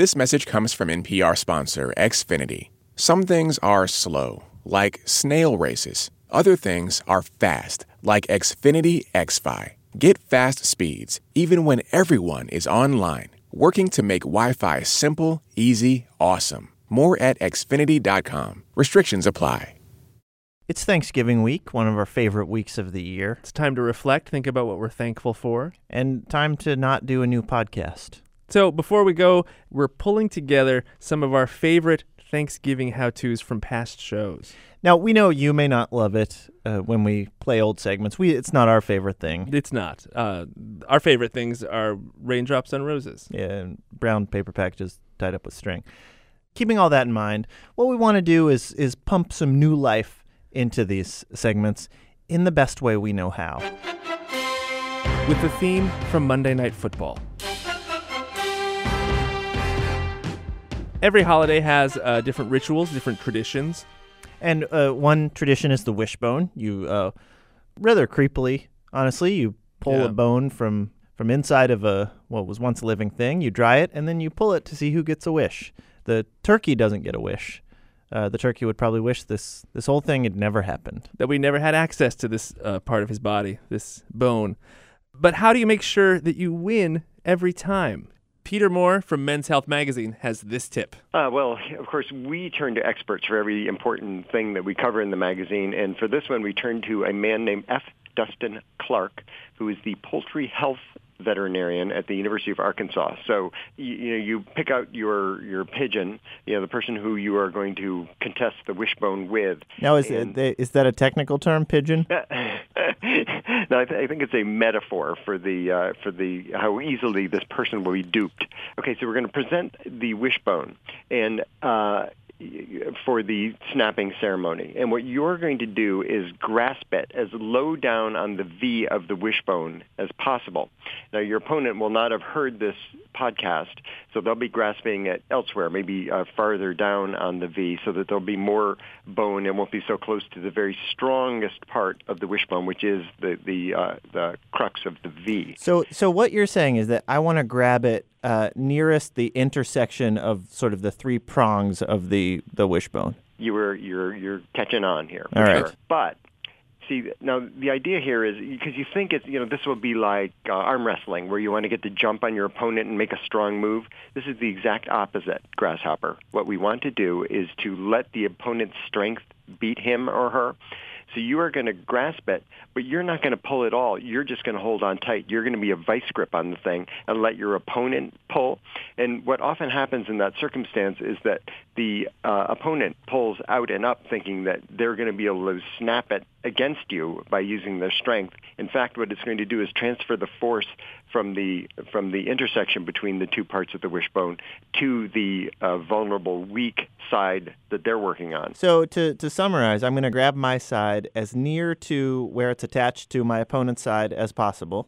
This message comes from NPR sponsor Xfinity. Some things are slow, like snail races. Other things are fast, like Xfinity XFi. Get fast speeds even when everyone is online, working to make Wi Fi simple, easy, awesome. More at xfinity.com. Restrictions apply. It's Thanksgiving week, one of our favorite weeks of the year, It's time to reflect, think about what we're thankful for. and time to not do a new podcast. So before we go, we're pulling together some of our favorite Thanksgiving how tos from past shows. Now, we know you may not love it uh, when we play old segments. We It's not our favorite thing. It's not. Uh, our favorite things are raindrops on roses. Yeah, and brown paper packages tied up with string. Keeping all that in mind, what we want to do is is pump some new life into these segments in the best way we know how. With the theme from Monday Night Football. Every holiday has uh, different rituals, different traditions. And uh, one tradition is the wishbone. You uh, rather creepily, honestly, you pull Yeah. a bone from from inside of a what was once a living thing. You dry it, and then you pull it to see who gets a wish. The turkey doesn't get a wish. Uh, the turkey would probably wish this this whole thing had never happened. that we never had access to this uh, part of his body, this bone. But how do you make sure that you win every time? Peter Moore from Men's Health Magazine has this tip. Uh, well, of course, we turn to experts for every important thing that we cover in the magazine. And for this one, we turn to a man named F. Dustan Clark, who is the poultry health veterinarian at the University of Arkansas. So you, you know you pick out your your pigeon, you know the person who you are going to contest the wishbone with. Now, is And- it, is that a technical term, pigeon? no, I, th- I think it's a metaphor for the uh, for the how easily this person will be duped. Okay, so we're going to present the wishbone and uh, for the snapping ceremony, and what you're going to do is grasp it as low down on the V of the wishbone as possible. Now, your opponent will not have heard this podcast, so they'll be grasping it elsewhere, maybe uh, farther down on the V, so that there'll be more bone and won't be so close to the very strongest part of the wishbone, which is the the uh, the crux of the V. So, so what you're saying is that I want to grab it uh, nearest the intersection of sort of the three prongs of the the wishbone. You were you're you're catching on here. for All right. sure. but. See now, the idea here is because you think it's you know this will be like uh, arm wrestling where you want to get to jump on your opponent and make a strong move. This is the exact opposite, grasshopper. What we want to do is to let the opponent's strength beat him or her. So you are going to grasp it, but you're not going to pull it all. You're just going to hold on tight. You're going to be a vice grip on the thing and let your opponent pull. And what often happens in that circumstance is that the uh, opponent pulls out and up thinking that they're going to be able to snap it against you by using their strength. In fact, what it's going to do is transfer the force from the from the intersection between the two parts of the wishbone to the uh, vulnerable, weak side that they're working on. So to to summarize, I'm going to grab my side as near to where it's attached to my opponent's side as possible,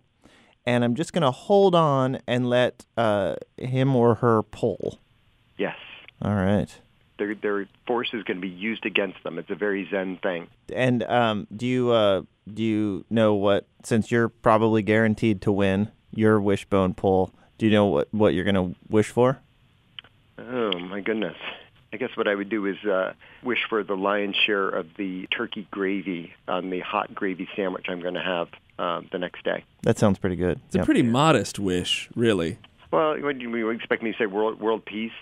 and I'm just going to hold on and let uh, him or her pull. Yes. All right. Their, their force is going to be used against them. It's a very Zen thing. And um, do you uh, do you know what? Since you're probably guaranteed to win your wishbone pull, do you know what what you're going to wish for? Oh my goodness. I guess what I would do is uh, wish for the lion's share of the turkey gravy on the hot gravy sandwich I'm going to have uh, the next day. That sounds pretty good. It's a pretty modest wish, really. Well, what do you expect me to say? World, world peace?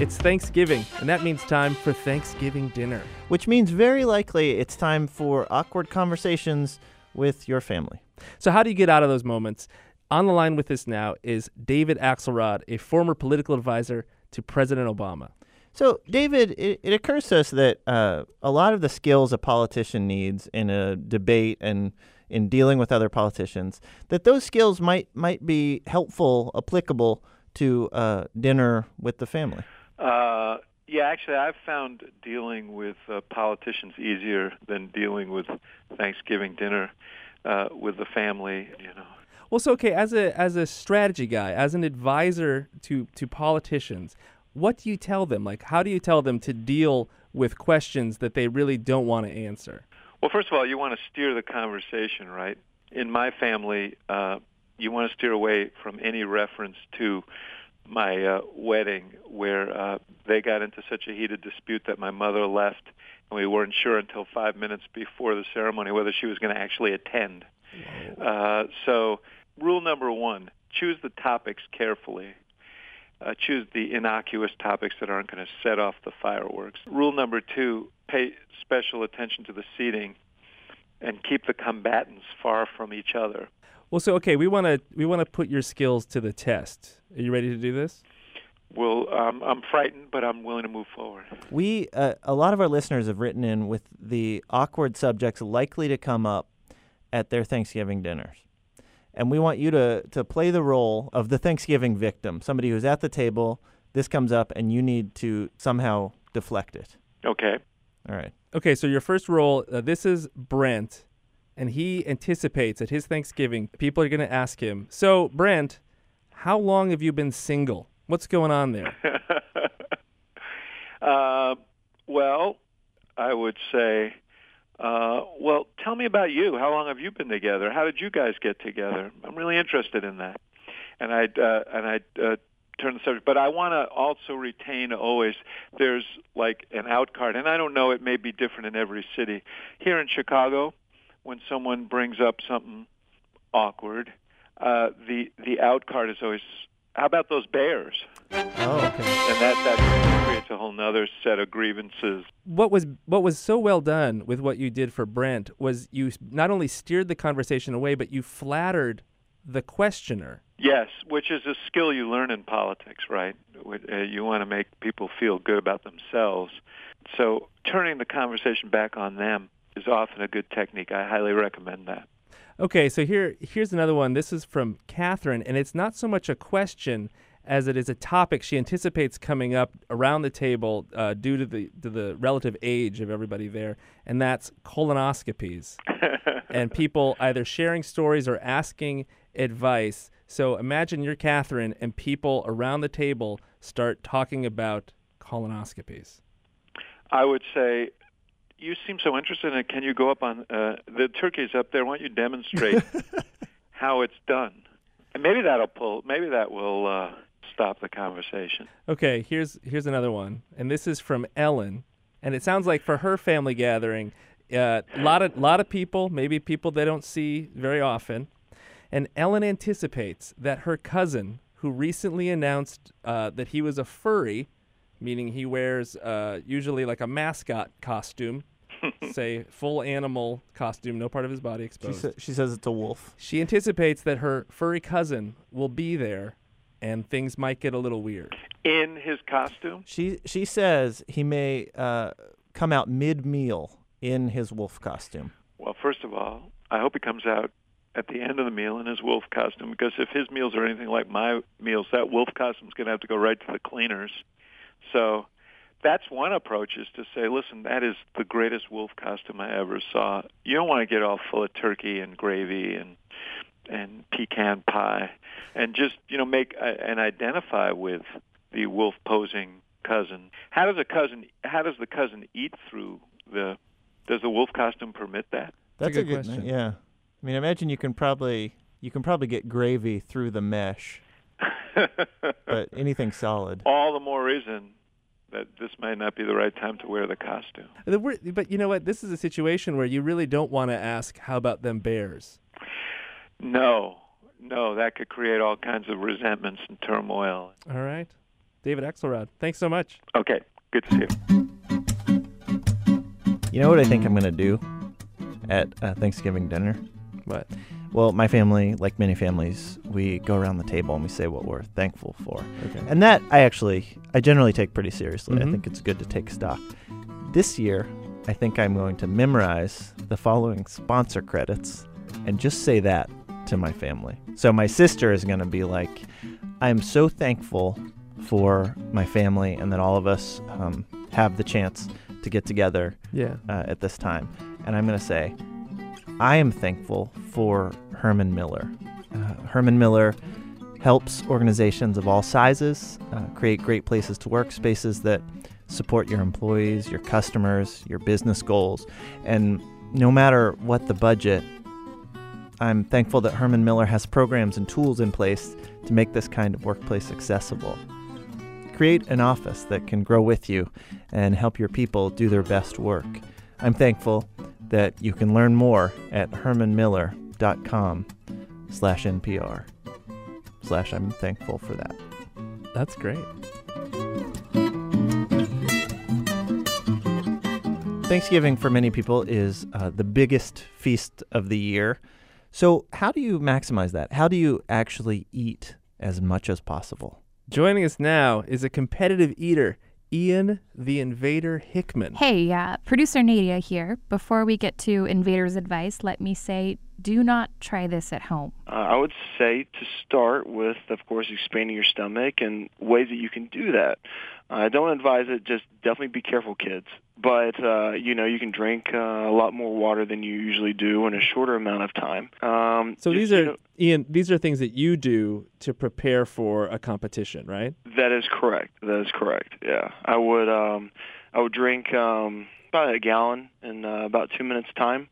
It's Thanksgiving, and that means time for Thanksgiving dinner. Which means very likely it's time for awkward conversations with your family. So, how do you get out of those moments? On the line with us now is David Axelrod, a former political advisor to President Obama. So, David, it, it occurs to us that uh, a lot of the skills a politician needs in a debate and in dealing with other politicians, that those skills might might be helpful, applicable to uh, dinner with the family. Uh, yeah, actually, I've found dealing with uh, politicians easier than dealing with Thanksgiving dinner uh, with the family. You know, Well, so okay, as a as a strategy guy, as an advisor to to politicians, what do you tell them? Like, how do you tell them to deal with questions that they really don't want to answer? well, first of all, you want to steer the conversation right. In my family, uh, you want to steer away from any reference to my uh, wedding where uh, they got into such a heated dispute that my mother left and we weren't sure until five minutes before the ceremony whether she was going to actually attend. Uh, so rule number one, choose the topics carefully. Uh, choose the innocuous topics that aren't going to set off the fireworks. Rule number two, pay special attention to the seating and keep the combatants far from each other. Well, so okay, we want to we want to put your skills to the test. Are you ready to do this? Well, um, I'm frightened, but I'm willing to move forward. We uh, a lot of our listeners have written in with the awkward subjects likely to come up at their Thanksgiving dinners. And we want you to to play the role of the Thanksgiving victim, somebody who's at the table, this comes up and you need to somehow deflect it. Okay. All right. Okay, so your first role, uh, this is Brent, and he anticipates at his Thanksgiving, people are going to ask him, So, Brent, how long have you been single? What's going on there? uh, well, I would say, uh, well, tell me about you. How long have you been together? How did you guys get together? I'm really interested in that. And I'd uh, and I'd uh, turn the subject. But I want to also retain always there's like an out card, and I don't know it may be different in every city. Here in Chicago, someone brings up something awkward, uh, the the out card is always how about those bears? Oh, okay. And that that creates a whole nother set of grievances. What was what was so well done with what you did for Brent was you not only steered the conversation away, but you flattered the questioner. Yes, which is a skill you learn in politics, right? Uh, you want to make people feel good about themselves. So turning the conversation back on them is often a good technique. I highly recommend that. Okay, so here here's another one. This is from Catherine, and it's not so much a question as it is a topic she anticipates coming up around the table uh, due to the to the relative age of everybody there, and that's colonoscopies, and people either sharing stories or asking advice. So imagine you're Catherine, and people around the table start talking about colonoscopies. I would say you seem so interested in it. Can you go up on uh, the turkey's up there? Why don't you demonstrate how it's done? And maybe that'll pull. Maybe that will uh, stop the conversation. Okay, here's here's another one, and this is from Ellen, and it sounds like for her family gathering, a uh, lot of lot of people, maybe people they don't see very often, and Ellen anticipates that her cousin, who recently announced uh, that he was a furry, meaning he wears uh, usually like a mascot costume, say full animal costume, no part of his body She, exposed. sa- she says it's a wolf. She anticipates that her furry cousin will be there, and things might get a little weird. In his costume, She she says he may uh, come out mid meal in his wolf costume. well, first of all, I hope he comes out at the end of the meal in his wolf costume because if his meals are anything like my meals, that wolf costume's going to have to go right to the cleaners. So that's one approach is to say, listen, that is the greatest wolf costume I ever saw. You don't want to get all full of turkey and gravy and and pecan pie, and just you know make uh, and identify with the wolf posing cousin. How does a cousin? How does the cousin eat through the? Does the wolf costume permit that? That's a good question. Yeah, I mean, imagine you can probably you can probably get gravy through the mesh, but anything solid. All the more reason that this might not be the right time to wear the costume. But you know what? This is a situation where you really don't want to ask, "How about them bears?" No, no, that could create all kinds of resentments and turmoil. All right, David Axelrod, thanks so much. Okay, good to see you. You know what I think I'm gonna do at uh, Thanksgiving dinner? What? Well, my family, like many families, we go around the table and we say what we're thankful for. Okay. And that I actually, I generally take pretty seriously. I Mhm. think it's good to take stock. This year, I think I'm going to memorize the following sponsor credits and just say that to my family. So my sister is going to be like, I'm so thankful for my family and that all of us um, have the chance to get together Yeah. uh, at this time. And I'm going to say, I am thankful for Herman Miller. Uh, Herman Miller helps organizations of all sizes uh, create great places to work, spaces that support your employees, your customers, your business goals. And no matter what the budget, I'm thankful that Herman Miller has programs and tools in place to make this kind of workplace accessible. Create an office that can grow with you and help your people do their best work. I'm thankful that you can learn more at hermanmiller.com slash NPR. Slash I'm thankful for that. That's great. Thanksgiving for many people is uh, the biggest feast of the year. So, how do you maximize that? How do you actually eat as much as possible? Joining us now is a competitive eater, Ian the Invader Hickman. Hey, uh, producer Nadia here. Before we get to Invader's advice, let me say do not try this at home. Uh, I would say to start with, of course, expanding your stomach and ways that you can do that. I don't advise it. Just definitely be careful, kids. But uh, you know, you can drink uh, a lot more water than you usually do in a shorter amount of time. Um, So just, these you are know- Ian. These are things that you do to prepare for a competition, right? that is correct. That is correct. Yeah, I would. Um, I would drink um, about a gallon in uh, about two minutes time.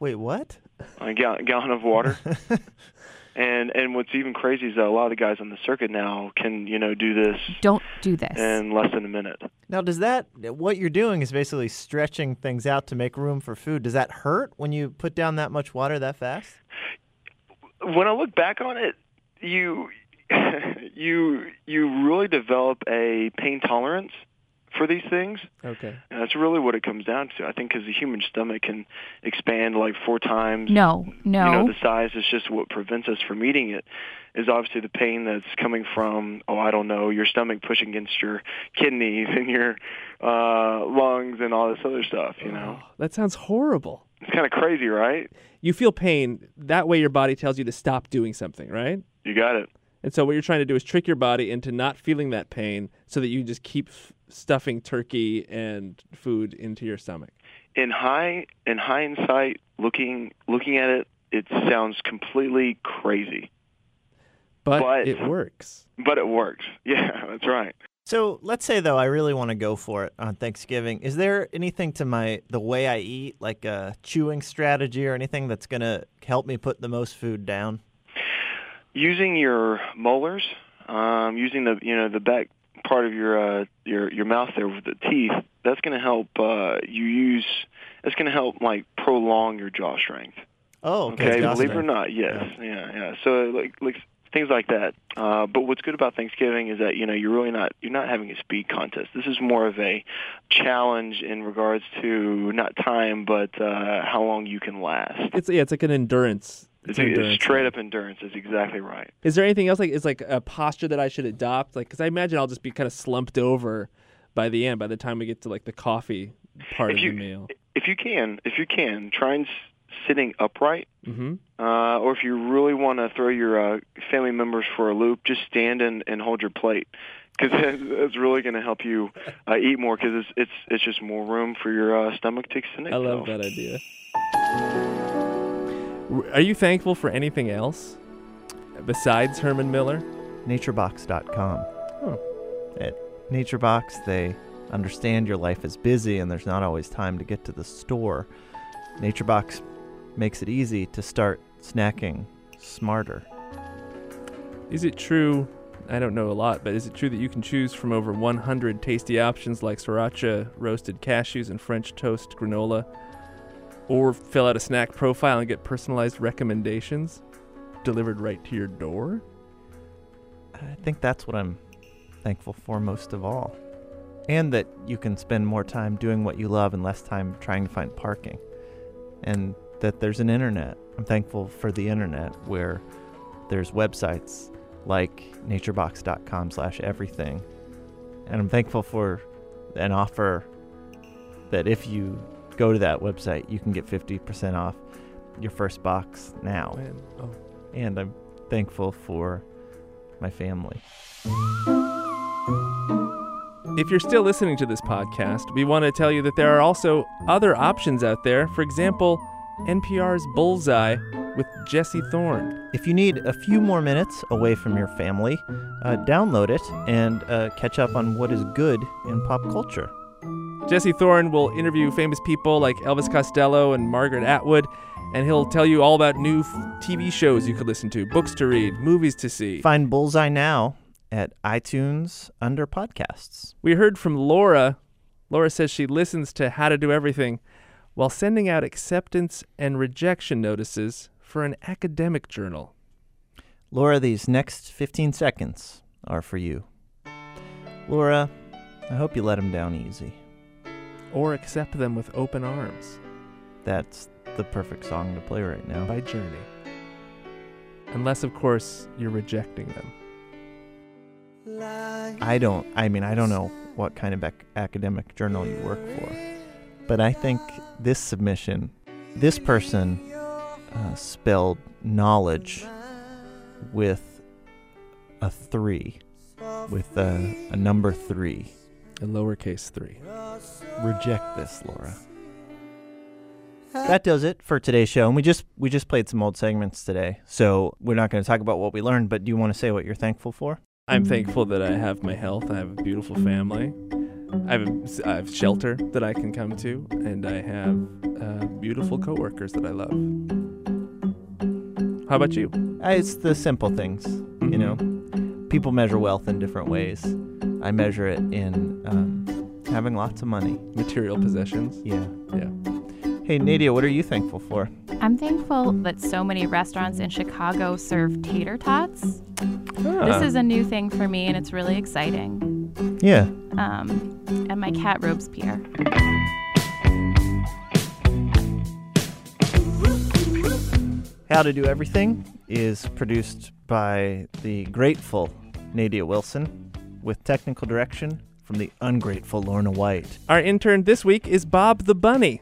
Wait, what? A gal- gallon of water. and and what's even crazy is that a lot of the guys on the circuit now can you know do this Don't do this. in less than a minute. Now, does that, what you're doing is basically stretching things out to make room for food. Does that hurt when you put down that much water that fast? when I look back on it, you you you really develop a pain tolerance for these things. Okay. And that's really what it comes down to. I think because the human stomach can expand like four times. no, no. You know, the size is just what prevents us from eating it. Is obviously the pain that's coming from oh I don't know your stomach pushing against your kidneys and your uh, lungs and all this other stuff. You know, That sounds horrible. it's kind of crazy, right? You feel pain. That way, your body tells you to stop doing something, right? You got it. And so, what you're trying to do is trick your body into not feeling that pain, so that you just keep f- stuffing turkey and food into your stomach. in high in hindsight looking looking at it it sounds completely crazy But, But- it works. but it works yeah that's right So let's say though I really want to go for it on Thanksgiving. Is there anything to my the way I eat, like a chewing strategy or anything that's gonna help me put the most food down? using your molars um using the you know the back part of your uh your your mouth there with the teeth that's going to help uh you use that's going to help like prolong your jaw strength Oh, okay. Okay, believe it or not, yes, yeah, yeah. So like like things like that. Uh, but what's good about Thanksgiving is that you know you're really not you're not having a speed contest. This is more of a challenge in regards to not time, but uh, how long you can last. It's yeah, it's like an endurance. It's, it's straight up endurance. Is exactly right. Is there anything else like is like a posture that I should adopt? Like, because I imagine I'll just be kind of slumped over by the end. By the time we get to like the coffee part If of you the meal. if you can, if you can, try and s- sitting upright. hmm Uh, or if you really want to throw your uh, family members for a loop, just stand and, and hold your plate because it's really going to help you uh, eat more because it's, it's it's just more room for your uh, stomach to extend I love that idea. Are you thankful for anything else besides Herman Miller? naturebox.com. Oh. At Naturebox, they understand your life is busy and there's not always time to get to the store. Naturebox makes it easy to start snacking smarter. Is it true? I don't know a lot, but is it true that you can choose from over 100 tasty options like sriracha, roasted cashews, and French toast granola? Or fill out a snack profile and get personalized recommendations delivered right to your door? I think that's what I'm thankful for most of all. And that you can spend more time doing what you love and less time trying to find parking. And that there's an internet. I'm thankful for the internet where there's websites like naturebox.com slash everything. And I'm thankful for an offer that if you go to that website, you can get 50% off your first box now. Man, oh. And I'm thankful for my family. If you're still listening to this podcast, we want to tell you that there are also other options out there. For example, NPR's Bullseye with Jesse Thorn. If you need a few more minutes away from your family, uh, download it and uh, catch up on what is good in pop culture. Jesse Thorn will interview famous people like Elvis Costello and Margaret Atwood, And he'll tell you all about new f- TV shows you could listen to, books to read, movies to see. Find Bullseye now at iTunes under podcasts. We heard from Laura. Laura says she listens to How to Do Everything while sending out acceptance and rejection notices for an academic journal. Laura, these next 15 seconds are for you. Laura, I hope you let him down easy. Or accept them with open arms That's the perfect song to play right now. by Journey. Unless, of course, you're rejecting them. I don't, I mean, I don't know what kind of ac- academic journal you work for, but I think this submission, this person uh, spelled knowledge with a three, with a, a number three. A lowercase three. Reject this, Laura. That does it for today's show. And we just we just played some old segments today, so we're not going to talk about what we learned. But do you want to say what you're thankful for? I'm thankful that I have my health. I have a beautiful family. I have, a, I have shelter that I can come to, and I have uh, beautiful coworkers that I love. How about you? Uh, It's the simple things, you know. People measure wealth in different ways. I measure it in um, having lots of money. Material possessions. Yeah. Yeah. Hey, Nadia, what are you thankful for? I'm thankful that so many restaurants in Chicago serve tater tots. This is a new thing for me, and it's really exciting. Yeah. Um, and my cat Robespierre. How to Do Everything is produced by the grateful Nadia Wilson with technical direction from the ungrateful Lorna White. Our intern this week is Bob the Bunny.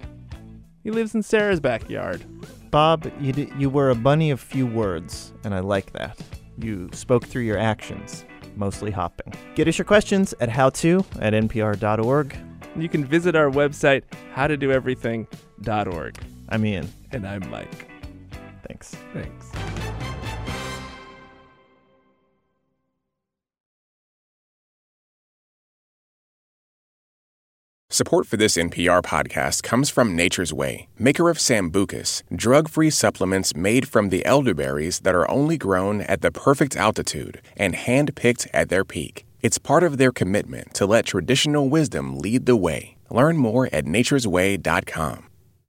He lives in Sarah's backyard. Bob, you, d- you were a bunny of few words, and I like that. You spoke through your actions, mostly hopping. Get us your questions at howto at npr.org. You can visit our website, howtodoeverything.org. I'm Ian. And I'm Mike. Thanks. Thanks. Support for this NPR podcast comes from Nature's Way, maker of Sambucus, drug free supplements made from the elderberries that are only grown at the perfect altitude and hand picked at their peak. It's part of their commitment to let traditional wisdom lead the way. Learn more at nature'sway.com.